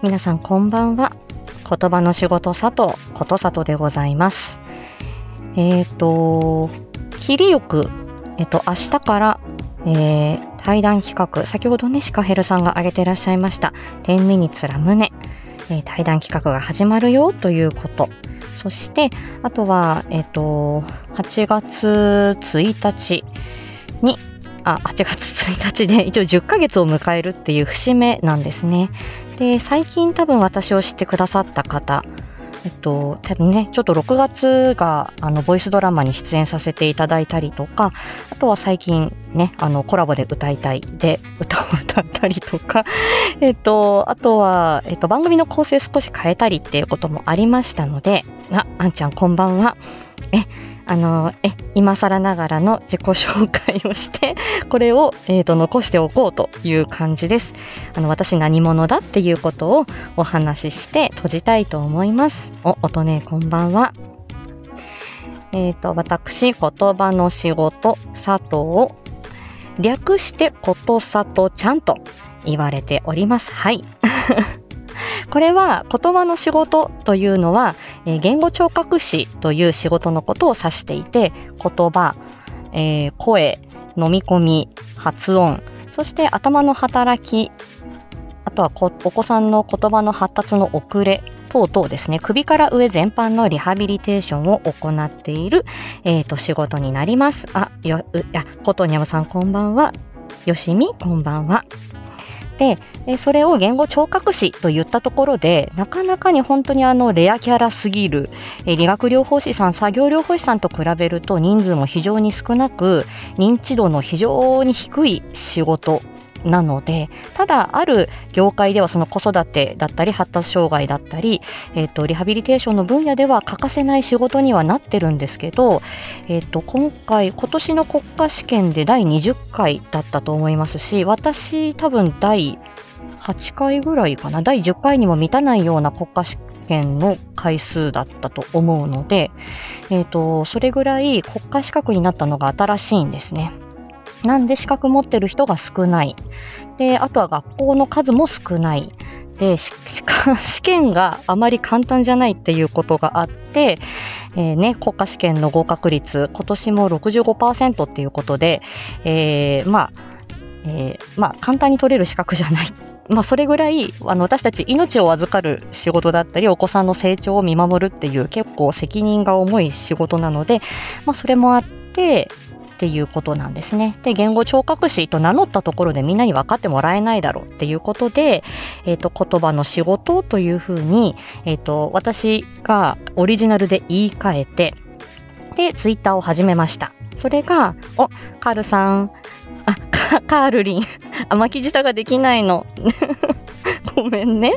皆さんこんばんは。言葉の仕事佐藤ことさとでございます。えっ、と、切りよく、えっ、と、明日から、えー対談企画、先ほどね、シカヘルさんが挙げていらっしゃいました、10ミニツラムネ、え対談企画が始まるよということ。そして、あとは、えっ、と、8月1日に、あ、8月1日で一応10ヶ月を迎えるっていう節目なんですね。で、最近多分私を知ってくださった方、えっと、多分ね、ちょっと6月が、あの、ボイスドラマに出演させていただいたりとか、あとは最近ね、あの、コラボで歌いたいで、歌を歌ったりとか、えっと、あとは、えっと、番組の構成少し変えたりっていうこともありましたので、あ、あんちゃんこんばんは。え、あの、え、今更ながらの自己紹介をして、これを、えっと、残しておこうという感じです。あの、私何者だっていうことをお話しして閉じたいと思います。お、音ね、こんばんは。えっ、と、私、言葉の仕事、佐藤を、略してことさとちゃんと言われております。はい。これは言葉の仕事というのは、えー言語聴覚士という仕事のことを指していて、言葉、えー声、飲み込み、発音、そして頭の働き、あとはお子さんの言葉の発達の遅れ等々ですね、首から上全般のリハビリテーションを行っている、えー、と仕事になります。あ、よ、あ、ことにゃむさんこんばんは。よしみこんばんは。で、それを言語聴覚士と言ったところで、なかなかに本当にあのレアキャラすぎる、理学療法士さん、作業療法士さんと比べると人数も非常に少なく、認知度の非常に低い仕事なので、ただある業界ではその子育てだったり発達障害だったり、えっ、と、リハビリテーションの分野では欠かせない仕事にはなってるんですけど、えっ、と、今回、今年の国家試験で第20回だったと思いますし、私多分第8回ぐらいかな、第10回にも満たないような国家試験の回数だったと思うので、えっ、と、それぐらい国家資格になったのが新しいんですね。なんで資格持ってる人が少ない。で、あとは学校の数も少ない。で、試験があまり簡単じゃないっていうことがあって、えーね、国家試験の合格率、今年も65%っていうことで、えーまあ、えーまあ、簡単に取れる資格じゃない。まあ、それぐらい、あの、私たち命を預かる仕事だったり、お子さんの成長を見守るっていう結構責任が重い仕事なので、まあ、それもあって、っていうことなんですね。で、言語聴覚士と名乗ったところでみんなに分かってもらえないだろうっていうことで、えっ、と、言葉の仕事というふうに、えっ、と、私がオリジナルで言い換えて、で、ツイッターを始めました。それが、お、カールさん、あ、カールリン、あ、巻き舌ができないの。ごめんね。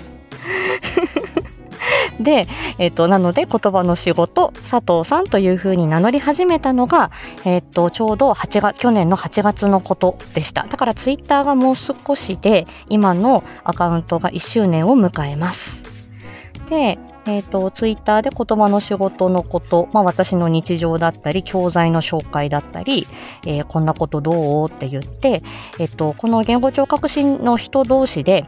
で、えっ、と、なので、言葉の仕事、佐藤さんというふうに名乗り始めたのが、えっ、と、ちょうど8月、去年の8月のことでした。だから、ツイッターがもう少しで、今のアカウントが1周年を迎えます。で、えっ、と、ツイッターで言葉の仕事のこと、まあ私の日常だったり、教材の紹介だったり、えーこんなことどう？って言って、えっ、と、この言語聴覚士の人同士で、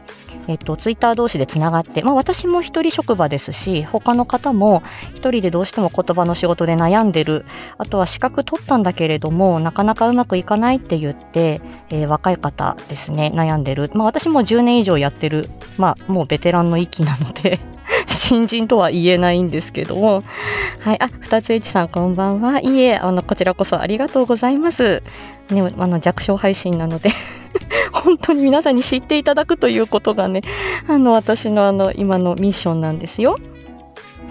えっ、と、ツイッター同士でつながって、まあ私も一人職場ですし、他の方も一人でどうしても言葉の仕事で悩んでる、あとは資格取ったんだけれども、なかなかうまくいかないって言って、えー若い方ですね、悩んでる。まあ私も10年以上やってる、まあもうベテランの域なので、新人とは言えないんですけども。はい。あ、二つ H さんこんばんは。いいえ、あの、こちらこそありがとうございます。ね、あの、弱小配信なので、本当に皆さんに知っていただくということがね、あの、私のあの、今のミッションなんですよ。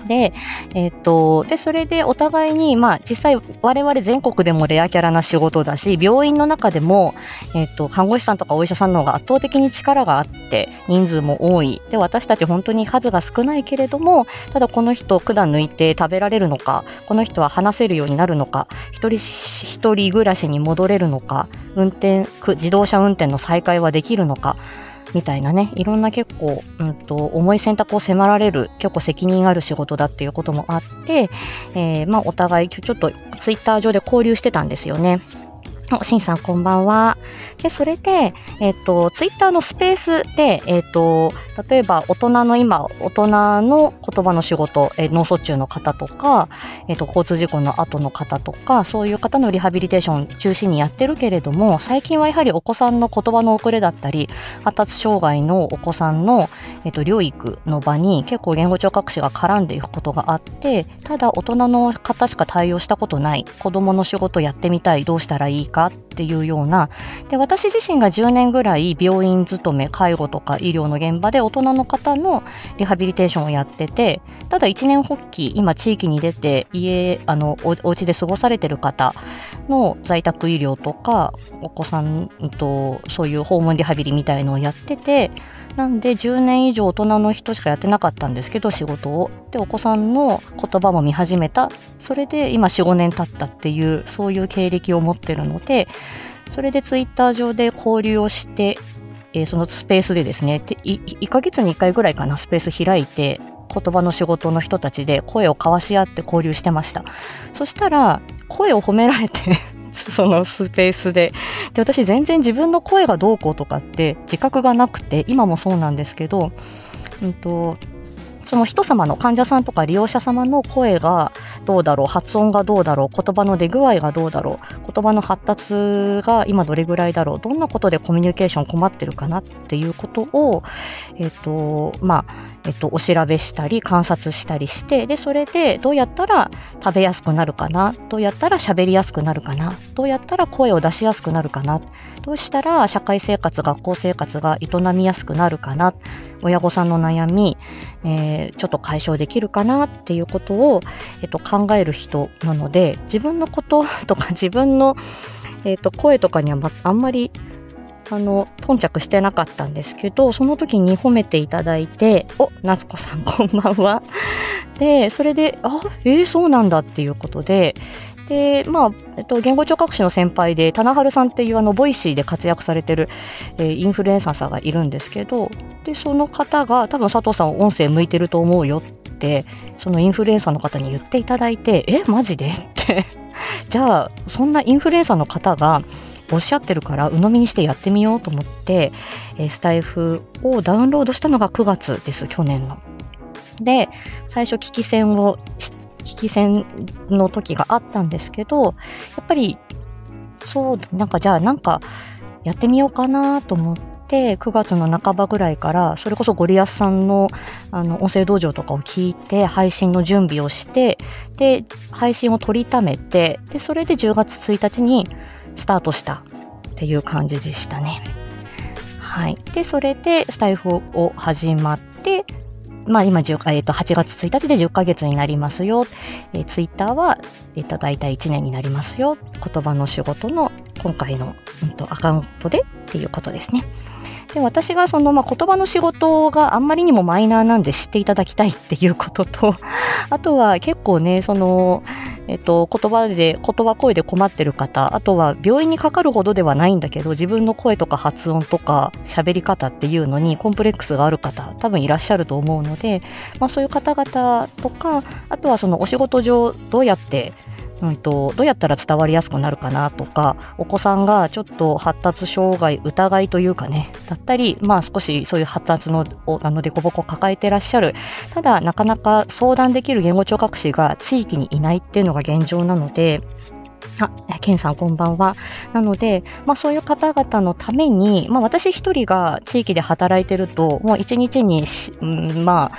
で、えっ、と、で、それでお互いに、まあ、実際、我々全国でもレアキャラな仕事だし、病院の中でも、えっ、と、看護師さんとかお医者さんの方が圧倒的に力があって、人数も多い。で、私たち本当に数が少ないけれども、ただこの人、管抜いて食べられるのか、この人は話せるようになるのか、一人一人暮らしに戻れるのか、運転、自動車運転の再開はできるのか、みたいなね、いろんな結構、うんと、重い選択を迫られる、結構責任ある仕事だっていうこともあって、えーまあ、お互い、ちょっとツイッター上で交流してたんですよね。おしんさんこんばんは。で、それで、えっ、と、ツイッターのスペースで、えっ、と、例えば大人の今、大人の言葉の仕事、え脳卒中の方とか、えっ、と、交通事故の後の方とか、そういう方のリハビリテーション中心にやってるけれども、最近はやはりお子さんの言葉の遅れだったり、発達障害のお子さんの、えっ、と、療育の場に結構言語聴覚士が絡んでいくことがあって、ただ大人の方しか対応したことない、子供の仕事やってみたい、どうしたらいいかっていうような、で、私自身が10年ぐらい病院勤め、介護とか医療の現場で大人の方のリハビリテーションをやってて、ただ一年発起、今地域に出て家、あの、おお家で過ごされてる方の在宅医療とか、お子さんとそういう訪問リハビリみたいのをやってて、なんで10年以上大人の人しかやってなかったんですけど仕事を。でお子さんの言葉も見始めた。それで今4、5年経ったっていうそういう経歴を持ってるのでそれでツイッター上で交流をしてえー、そのスペースでですね、1ヶ月に1回ぐらいかな、スペース開いて、言葉の仕事の人たちで声を交わし合って交流してました。そしたら、声を褒められて そのスペースで。で、私全然自分の声がどうこうとかって自覚がなくて、今もそうなんですけど、うんと、その人様の患者さんとか利用者様の声がどうだろう、発音がどうだろう、言葉の出具合がどうだろう、言葉の発達が今どれぐらいだろう、どんなことでコミュニケーション困ってるかなっていうことを、えっ、と、まあ、えっと、お調べしたり観察したりして、で、それでどうやったら食べやすくなるかな、どうやったら喋りやすくなるかな、どうやったら声を出しやすくなるかな、どうしたら社会生活、学校生活が営みやすくなるかな、親御さんの悩み、えー、ちょっと解消できるかなっていうことを、えっと、考考える人なので、自分のこととか自分の、えっと、声とかには、ま、あんまりあの、頓着してなかったんですけど、その時に褒めていただいて、お、夏子さん こんばんは。で、それで、あ、えー、そうなんだっていうことで、で、まあ、えっと、言語聴覚士の先輩で、棚春さんっていうあの、ボイシーで活躍されてる、えー、インフルエンサーさんがいるんですけど、で、その方が、多分佐藤さん音声向いてると思うよって、そのインフルエンサーの方に言っていただいて、え、マジで？ってじゃあ、そんなインフルエンサーの方が、おっしゃってるから鵜呑みにしてやってみようと思って、えスタイフをダウンロードしたのが9月です、去年の。で、最初聞き戦を、聞き戦の時があったんですけど、やっぱり、そう、なんかじゃあなんかやってみようかなと思って、9月の半ばぐらいから、それこそゴリアスさんのあの音声道場とかを聞いて、配信の準備をして、で、配信を取りためて、で、それで10月1日にスタートしたっていう感じでしたね。はい。で、それでスタイフを始まって、まあ今、えー、と8月1日で10ヶ月になりますよ。えー、ツイッターは、えー、と大体1年になりますよ。言葉の仕事の今回の、うんと、アカウントでっていうことですね。で私がその、まあ、言葉の仕事があんまりにもマイナーなんで知っていただきたいっていうことと、あとは結構ね、その、えっと、言葉で、言葉声で困ってる方、あとは病院にかかるほどではないんだけど、自分の声とか発音とか喋り方っていうのにコンプレックスがある方、多分いらっしゃると思うので、まあそういう方々とか、あとはそのお仕事上どうやってうんと、どうやったら伝わりやすくなるかなとか、お子さんがちょっと発達障害、疑いというかね、だったり、まあ少しそういう発達のあの凸凹を抱えてらっしゃる、ただなかなか相談できる言語聴覚士が地域にいないっていうのが現状なので、あ、ケンさんこんばんは。なので、まあそういう方々のために、まあ私一人が地域で働いてると、もう一日に、うん、まあ、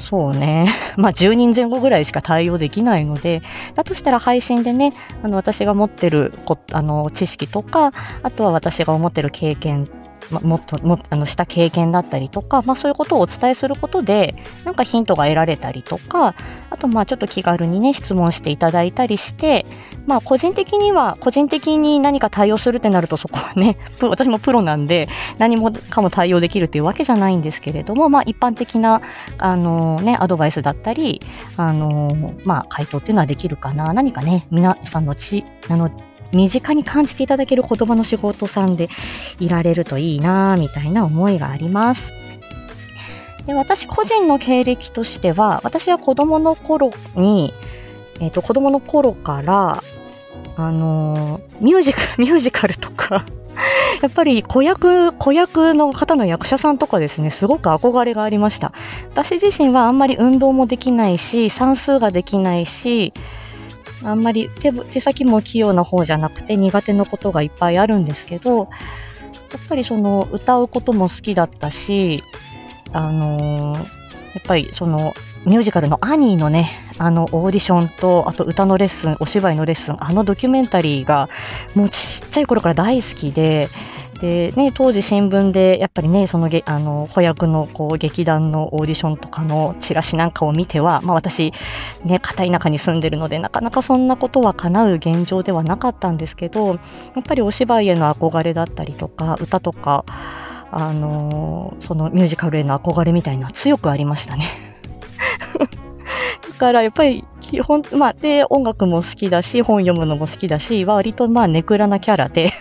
そうね。まあ、10人前後ぐらいしか対応できないので、だとしたら配信でね、あの、私が持ってるこ、あの、知識とか、あとは私が思ってる経験ま、もっともあのした経験だったりとか、まあ、そういうことをお伝えすることでなんかヒントが得られたりとかあとまあちょっと気軽にね質問していただいたりして、まあ、個人的には個人的に何か対応するってなるとそこはね 私もプロなんで何もかも対応できるっていうわけじゃないんですけれども、まあ、一般的なあの、ね、アドバイスだったりあの、まあ、回答っていうのはできるかな何かね皆さんのちあの身近に感じていただける言葉の仕事さんでいられるといいなみたいな思いがあります。で私個人の経歴としては、私は子供の頃に、えっ、ー、と、子供の頃から、あのー、ミュージカル、ミュージカルとか やっぱり子役、子役の方の役者さんとかですね、すごく憧れがありました。私自身はあんまり運動もできないし、算数ができないし、あんまり手手先も器用な方じゃなくて苦手なことがいっぱいあるんですけど、やっぱりその歌うことも好きだったし、あのー、やっぱりそのミュージカルのアニーのね、あのオーディションと、あと歌のレッスン、お芝居のレッスン、あのドキュメンタリーがもうちっちゃい頃から大好きで、でね、当時新聞でやっぱりね、そのあの子役のこう劇団のオーディションとかのチラシなんかを見ては、まあ、私、ね、片田舎に住んでるので、なかなかそんなことは叶う現状ではなかったんですけど、やっぱりお芝居への憧れだったりとか、歌とか、あのそのミュージカルへの憧れみたいなのは強くありましたね。だからやっぱり基本、まあ、で、音楽も好きだし、本読むのも好きだし、割とまあ、ネクラなキャラで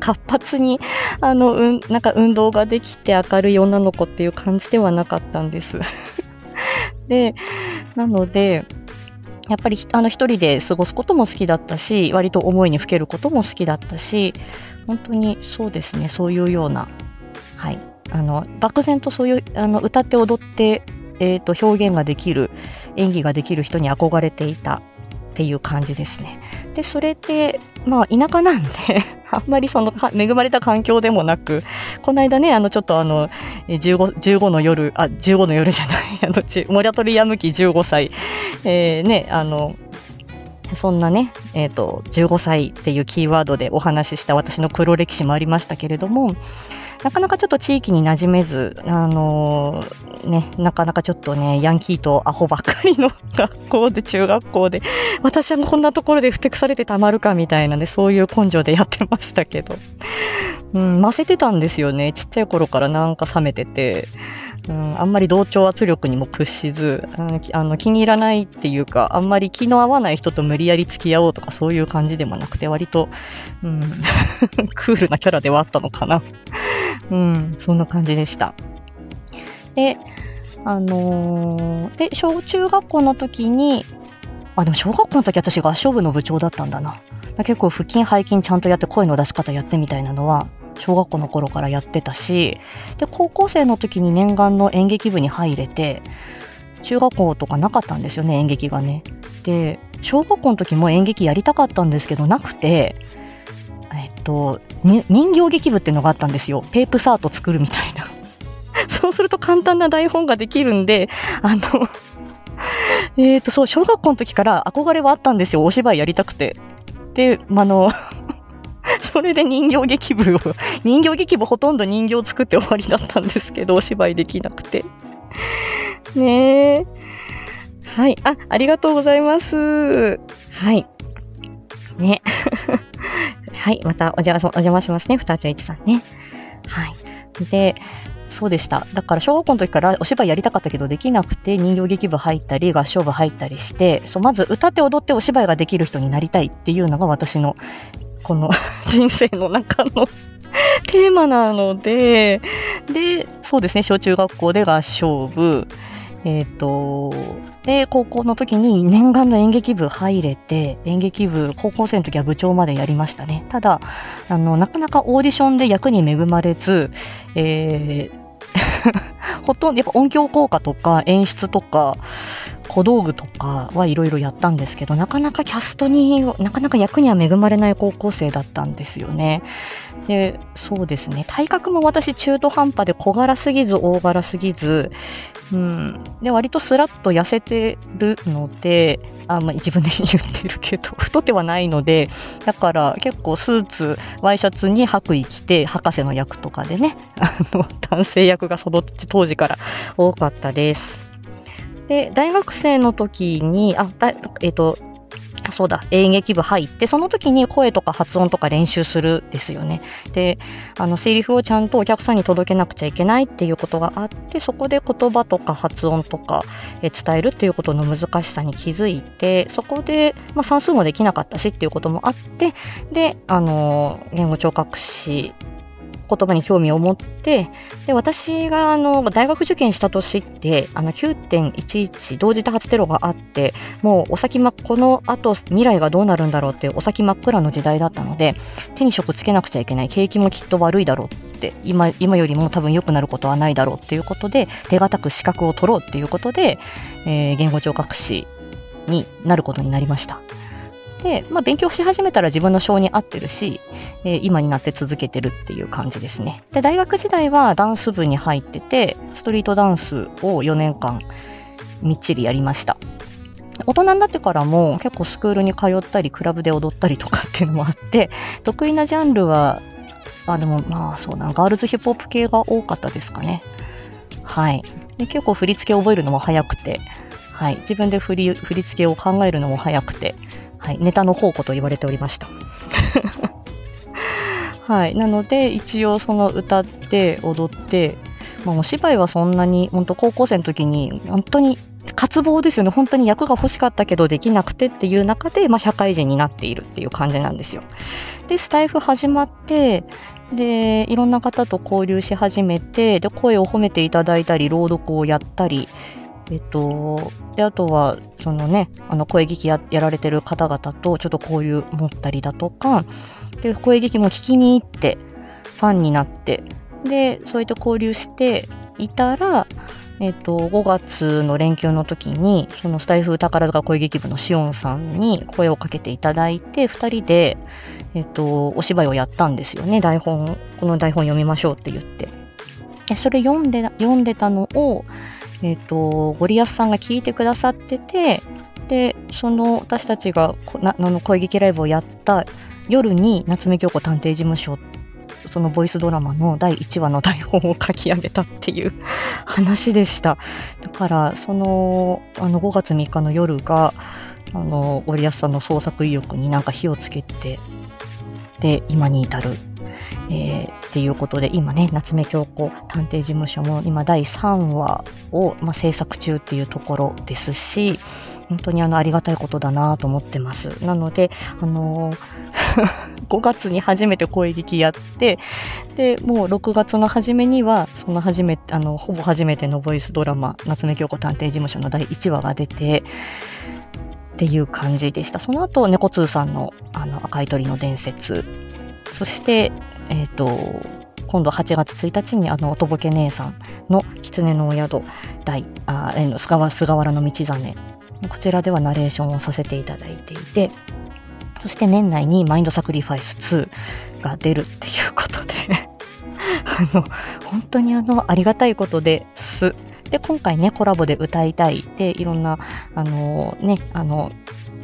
活発に、あの、うん、なんか運動ができて明るい女の子っていう感じではなかったんです で、なので、やっぱりあの一人で過ごすことも好きだったし、割と思いにふけることも好きだったし、本当にそうですね、そういうような、はい、あの漠然とそういうあの歌って踊ってえーと、表現ができる演技ができる人に憧れていたっていう感じですね。でそれで、まあ、田舎なんで あんまりその恵まれた環境でもなく、この間ね、あのちょっとあの 15, 15の夜、あ15の夜じゃない、あのモラトリアム期15歳、えー、ね、あのそんなね、えーと、15歳っていうキーワードでお話しした私の黒歴史もありましたけれども、なかなかちょっと地域に馴染めず、あのー、ね、なかなかちょっとね、ヤンキーとアホばっかりの学校で、中学校で、私はこんなところでふてくされてたまるかみたいなね、そういう根性でやってましたけど。うん、ませてたんですよね。ちっちゃい頃からなんか冷めてて。うん、あんまり同調圧力にも屈しず、うん、あの気に入らないっていうか、あんまり気の合わない人と無理やり付き合おうとかそういう感じでもなくて、割と、うん、クールなキャラではあったのかな。うん、そんな感じでした。で、あのー、で、小中学校の時に、あ、でも小学校の時私合唱部の部長だったんだな。結構腹筋背筋ちゃんとやって声の出し方やってみたいなのは、小学校の頃からやってたし、で、高校生の時に念願の演劇部に入れて、中学校とかなかったんですよね、演劇がね。で、小学校の時も演劇やりたかったんですけど、なくて、えっと、人形劇部っていうのがあったんですよ。ペープサート作るみたいな。そうすると簡単な台本ができるんで、あの えっと、そう、小学校の時から憧れはあったんですよ。お芝居やりたくて。で、あの それで人形劇部を、人形劇部ほとんど人形作って終わりだったんですけど、お芝居できなくて。ねえ。はい。あ、ありがとうございます。はい。ね。はい。またお邪魔お邪魔しますね。二つ一さんね。はい。で、そうでした。だから小学校の時からお芝居やりたかったけどできなくて人形劇部入ったり合唱部入ったりしてそうまず歌って踊ってお芝居ができる人になりたいっていうのが私のこの 人生の中のテーマなのででそうですね小中学校で合唱部えっ、ー、と、で、高校の時に念願の演劇部入れて、演劇部、高校生の時は部長までやりましたね。ただ、あの、なかなかオーディションで役に恵まれず、えー、ほとんどやっぱ音響効果とか演出とか小道具とかはいろいろやったんですけどなかなかキャストになかなか役には恵まれない高校生だったんですよね。でそうですね体格も私中途半端で小柄すぎず大柄すぎず、うん、で割とスラッと痩せてるのであ、まあ、自分で言ってるけど 太ってはないのでだから結構スーツワイシャツに白衣着て博士の役とかでねあの男性役がその当時から多かったです。で、大学生の時に、あ、だえっ、ー、と、そうだ、演劇部入って、その時に声とか発音とか練習するですよね。で、あの、セリフをちゃんとお客さんに届けなくちゃいけないっていうことがあって、そこで言葉とか発音とか、え伝えるっていうことの難しさに気づいて、そこで、まあ、算数もできなかったしっていうこともあって、で、あの、言語聴覚士言葉に興味を持って、で、私が、あの、大学受験した年って、あの、9.11同時多発テロがあって、もうお先ま、この後未来がどうなるんだろうっていうお先真っ暗の時代だったので、手に職つけなくちゃいけない、景気もきっと悪いだろうって、今、今よりも多分良くなることはないだろうっていうことで、手堅く資格を取ろうっていうことで、えー、言語聴覚士になることになりました。で、まあ、勉強し始めたら自分の性に合ってるし、えー、今になって続けてるっていう感じですね。で、大学時代はダンス部に入ってて、ストリートダンスを4年間みっちりやりました。大人になってからも結構スクールに通ったり、クラブで踊ったりとかっていうのもあって、得意なジャンルは、あ、でもまあそうな、ガールズヒップホップ系が多かったですかね。はい。で結構振り付け覚えるのも早くて、はい。自分で振り振り付けを考えるのも早くて、はい、ネタの宝庫と言われておりました。はい、なので一応その歌って踊って、まあ、お芝居はそんなに本当高校生の時に本当に渇望ですよね本当に役が欲しかったけどできなくてっていう中で、まあ、社会人になっているっていう感じなんですよ。でスタイフ始まってでいろんな方と交流し始めてで声を褒めていただいたり朗読をやったりえっと、であとは、そのね、あの声劇ややられてる方々とちょっと交流持ったりだとか、で声劇も聞きに行って、ファンになって、で、そういった交流していたら、えっと、5月の連休の時に、そのスタイフ宝塚声劇部のしおんさんに声をかけていただいて、2人で、えっと、お芝居をやったんですよね。台本、この台本読みましょうって言って。それ読んで、読んでたのを、えっ、ー、と、ゴリアスさんが聞いてくださってて、で、その私たちがなあの声劇ライブをやった夜に夏目京子探偵事務所そのボイスドラマの第1話の台本を書き上げたっていう 話でした。だから、その、あの5月3日の夜が、あの、ゴリアスさんの創作意欲になんか火をつけて、で、今に至るえー、っていうことで、今ね、夏目京子探偵事務所も今第3話を、まあ、制作中っていうところですし、本当にあのありがたいことだなと思ってます。なので、あのー、5月に初めて声劇やって、で、もう6月の初めには、その初めて、あの、ほぼ初めてのボイスドラマ、夏目京子探偵事務所の第1話が出て、っていう感じでした。その後、猫通さんのあの赤い鳥の伝説、そして、えっ、ー、と、今度8月1日にあの、おとぼけ姉さんの狐のお宿、大、あ、えー、菅原菅原の道真。こちらではナレーションをさせていただいていて、そして年内にマインドサクリファイス2が出るっていうことで あの、本当にあの、ありがたいことです。で、今回ね、コラボで歌いたいで、いろんな、あのね、あの、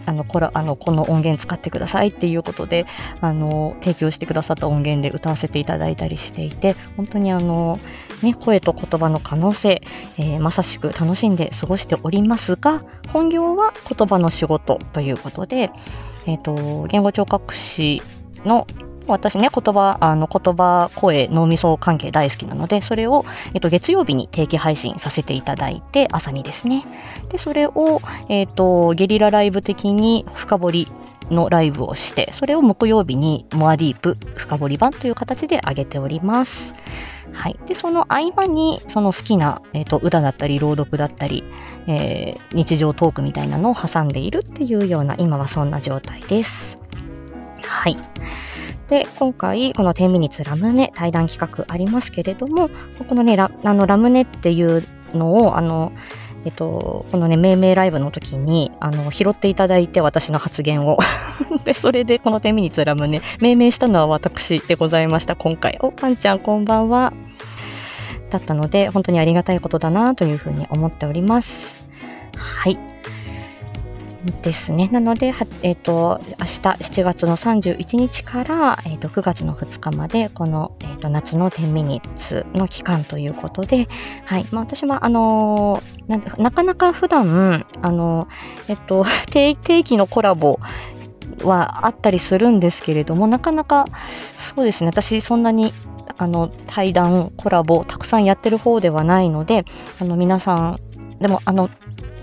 あのこれあのこの音源使ってくださいっていうことであの提供してくださった音源で歌わせていただいたりしていて本当にあの、ね、声と言葉の可能性、えー、まさしく楽しんで過ごしておりますが本業は言葉の仕事ということで、えーと言語聴覚士の私ね、言葉、あの、言葉、声、脳みそ関係大好きなので、それを、えっと、月曜日に定期配信させていただいて、朝にですね。で、それを、えっと、ゲリラライブ的に深掘りのライブをして、それを木曜日にモアディープ深掘り版という形で上げております。はい。で、その合間に、その好きな、えっ、と、歌だったり、朗読だったり、えー、日常トークみたいなのを挟んでいるっていうような、今はそんな状態です。はい。で、今回、この10ミニッツラムネ対談企画ありますけれども、このね、ラあのラムネっていうのを、あの、えっと、このね、命名ライブの時に、あの、拾っていただいて、私の発言を。で、それでこの10ミニツラムね、命名したのは私でございました、今回。お、パンちゃん、こんばんは。だったので、本当にありがたいことだなというふうに思っております。はい。ですね。なので、えっ、ー、と、明日7月の31日から、え、ー、と、9月の2日まで、この、え、ー、と、夏の10ミニッツの期間ということで、はい。まあ、私は、あのな、なかなか普段、あの、えっと、定期のコラボはあったりするんですけれども、なかなか、そうですね。私、そんなに、あの、対談、コラボ、たくさんやってる方ではないので、あの、皆さん、でも、あの、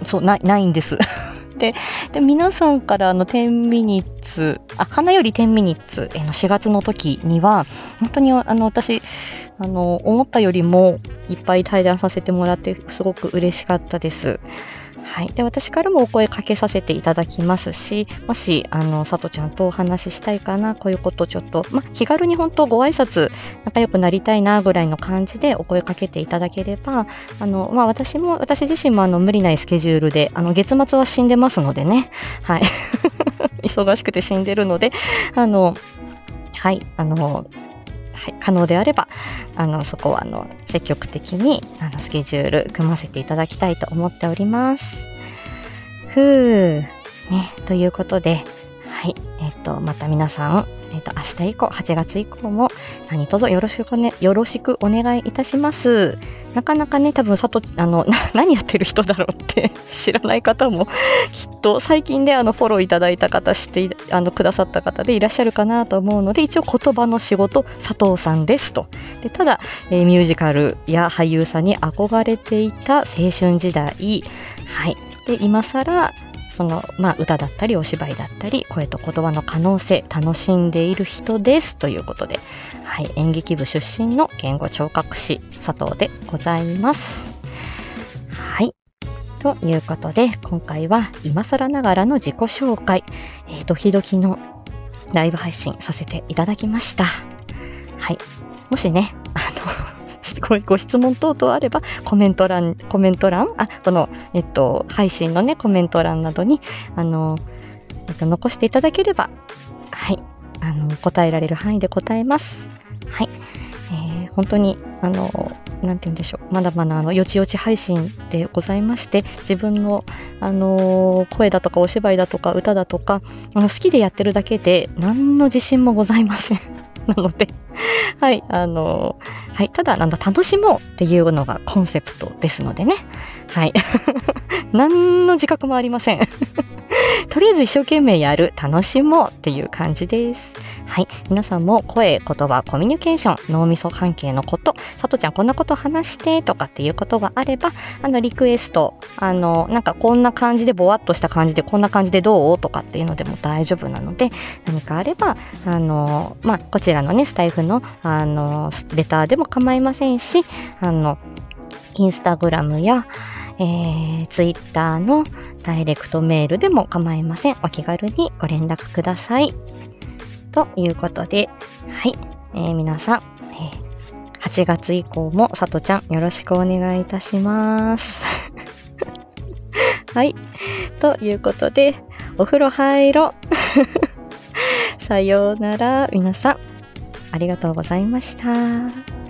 そう、ない、ないんです。て、で皆さんからあの10ミニッツ、あ、花より10ミニッツの4月の時には、本当にあの私、あの、思ったよりもいっぱい対談させてもらって、すごく嬉しかったです。はい、で私からもお声かけさせていただきますし、もし、あの、さとちゃんとお話ししたいかな、こういうことちょっと、ま気軽に本当ご挨拶、仲良くなりたいな、ぐらいの感じでお声かけていただければ、あの、まあ、私も、私自身もあの、無理ないスケジュールで、あの、月末は死んでますのでね、はい。忙しくて死んでるので、あの、はい、あの、はい、可能であれば、あの、そこは、あの、積極的に、あの、スケジュール組ませていただきたいと思っております。ふう。ね、ということで、はい、えっ、と、また皆さん、えっ、と、明日以降、8月以降も、何卒よろしくね、よろしくお願いいたします。なかなかね、多分、さと、あの、何やってる人だろうって知らない方も、きっと、最近で、あの、フォローいただいた方、知って、あの、くださった方でいらっしゃるかなと思うので、一応、言葉の仕事、佐藤さんですと。でただ、えー、ミュージカルや俳優さんに憧れていた青春時代、はい。で、今更、その、まあ、歌だったりお芝居だったり声と言葉の可能性楽しんでいる人ですということで、はい、演劇部出身の言語聴覚士佐藤でございます。はい。ということで、今回は今更ながらの自己紹介、えー、ドキドキのライブ配信させていただきました。はい。もしね、あの ごご質問等々あれば、コメント欄、コメント欄、あ、この、えっと、配信のね、コメント欄などに、あの、えっと、残していただければ、はい、あの、答えられる範囲で答えます。はい。えー、本当に、あの、なんて言うんでしょう。まだまだ、あの、よちよち配信でございまして、自分の、あの声だとかお芝居だとか歌だとか、あの、好きでやってるだけで、何の自信もございません。なので、はい、あのはい、ただ、なんだ、楽しもうっていうのがコンセプトですのでね。はい。何の自覚もありません。とりあえず一生懸命やる、楽しもうっていう感じです。はい。皆さんも声、言葉、コミュニケーション、脳みそ関係のこと、さとちゃんこんなこと話してとかっていうことがあれば、あの、リクエスト、あの、なんかこんな感じでぼわっとした感じで、こんな感じでどう？とかっていうのでも大丈夫なので、何かあれば、あの、まあ、こちらのね、スタイフの、あの、レターでも構いませんし、あの、インスタグラムや、えー、ツイッターのダイレクトメールでも構いません。お気軽にご連絡ください。ということで、はい、えー、皆さん、えー、8月以降もさとちゃんよろしくお願いいたします。はい、ということで、お風呂入ろ。さようなら、皆さん、ありがとうございました。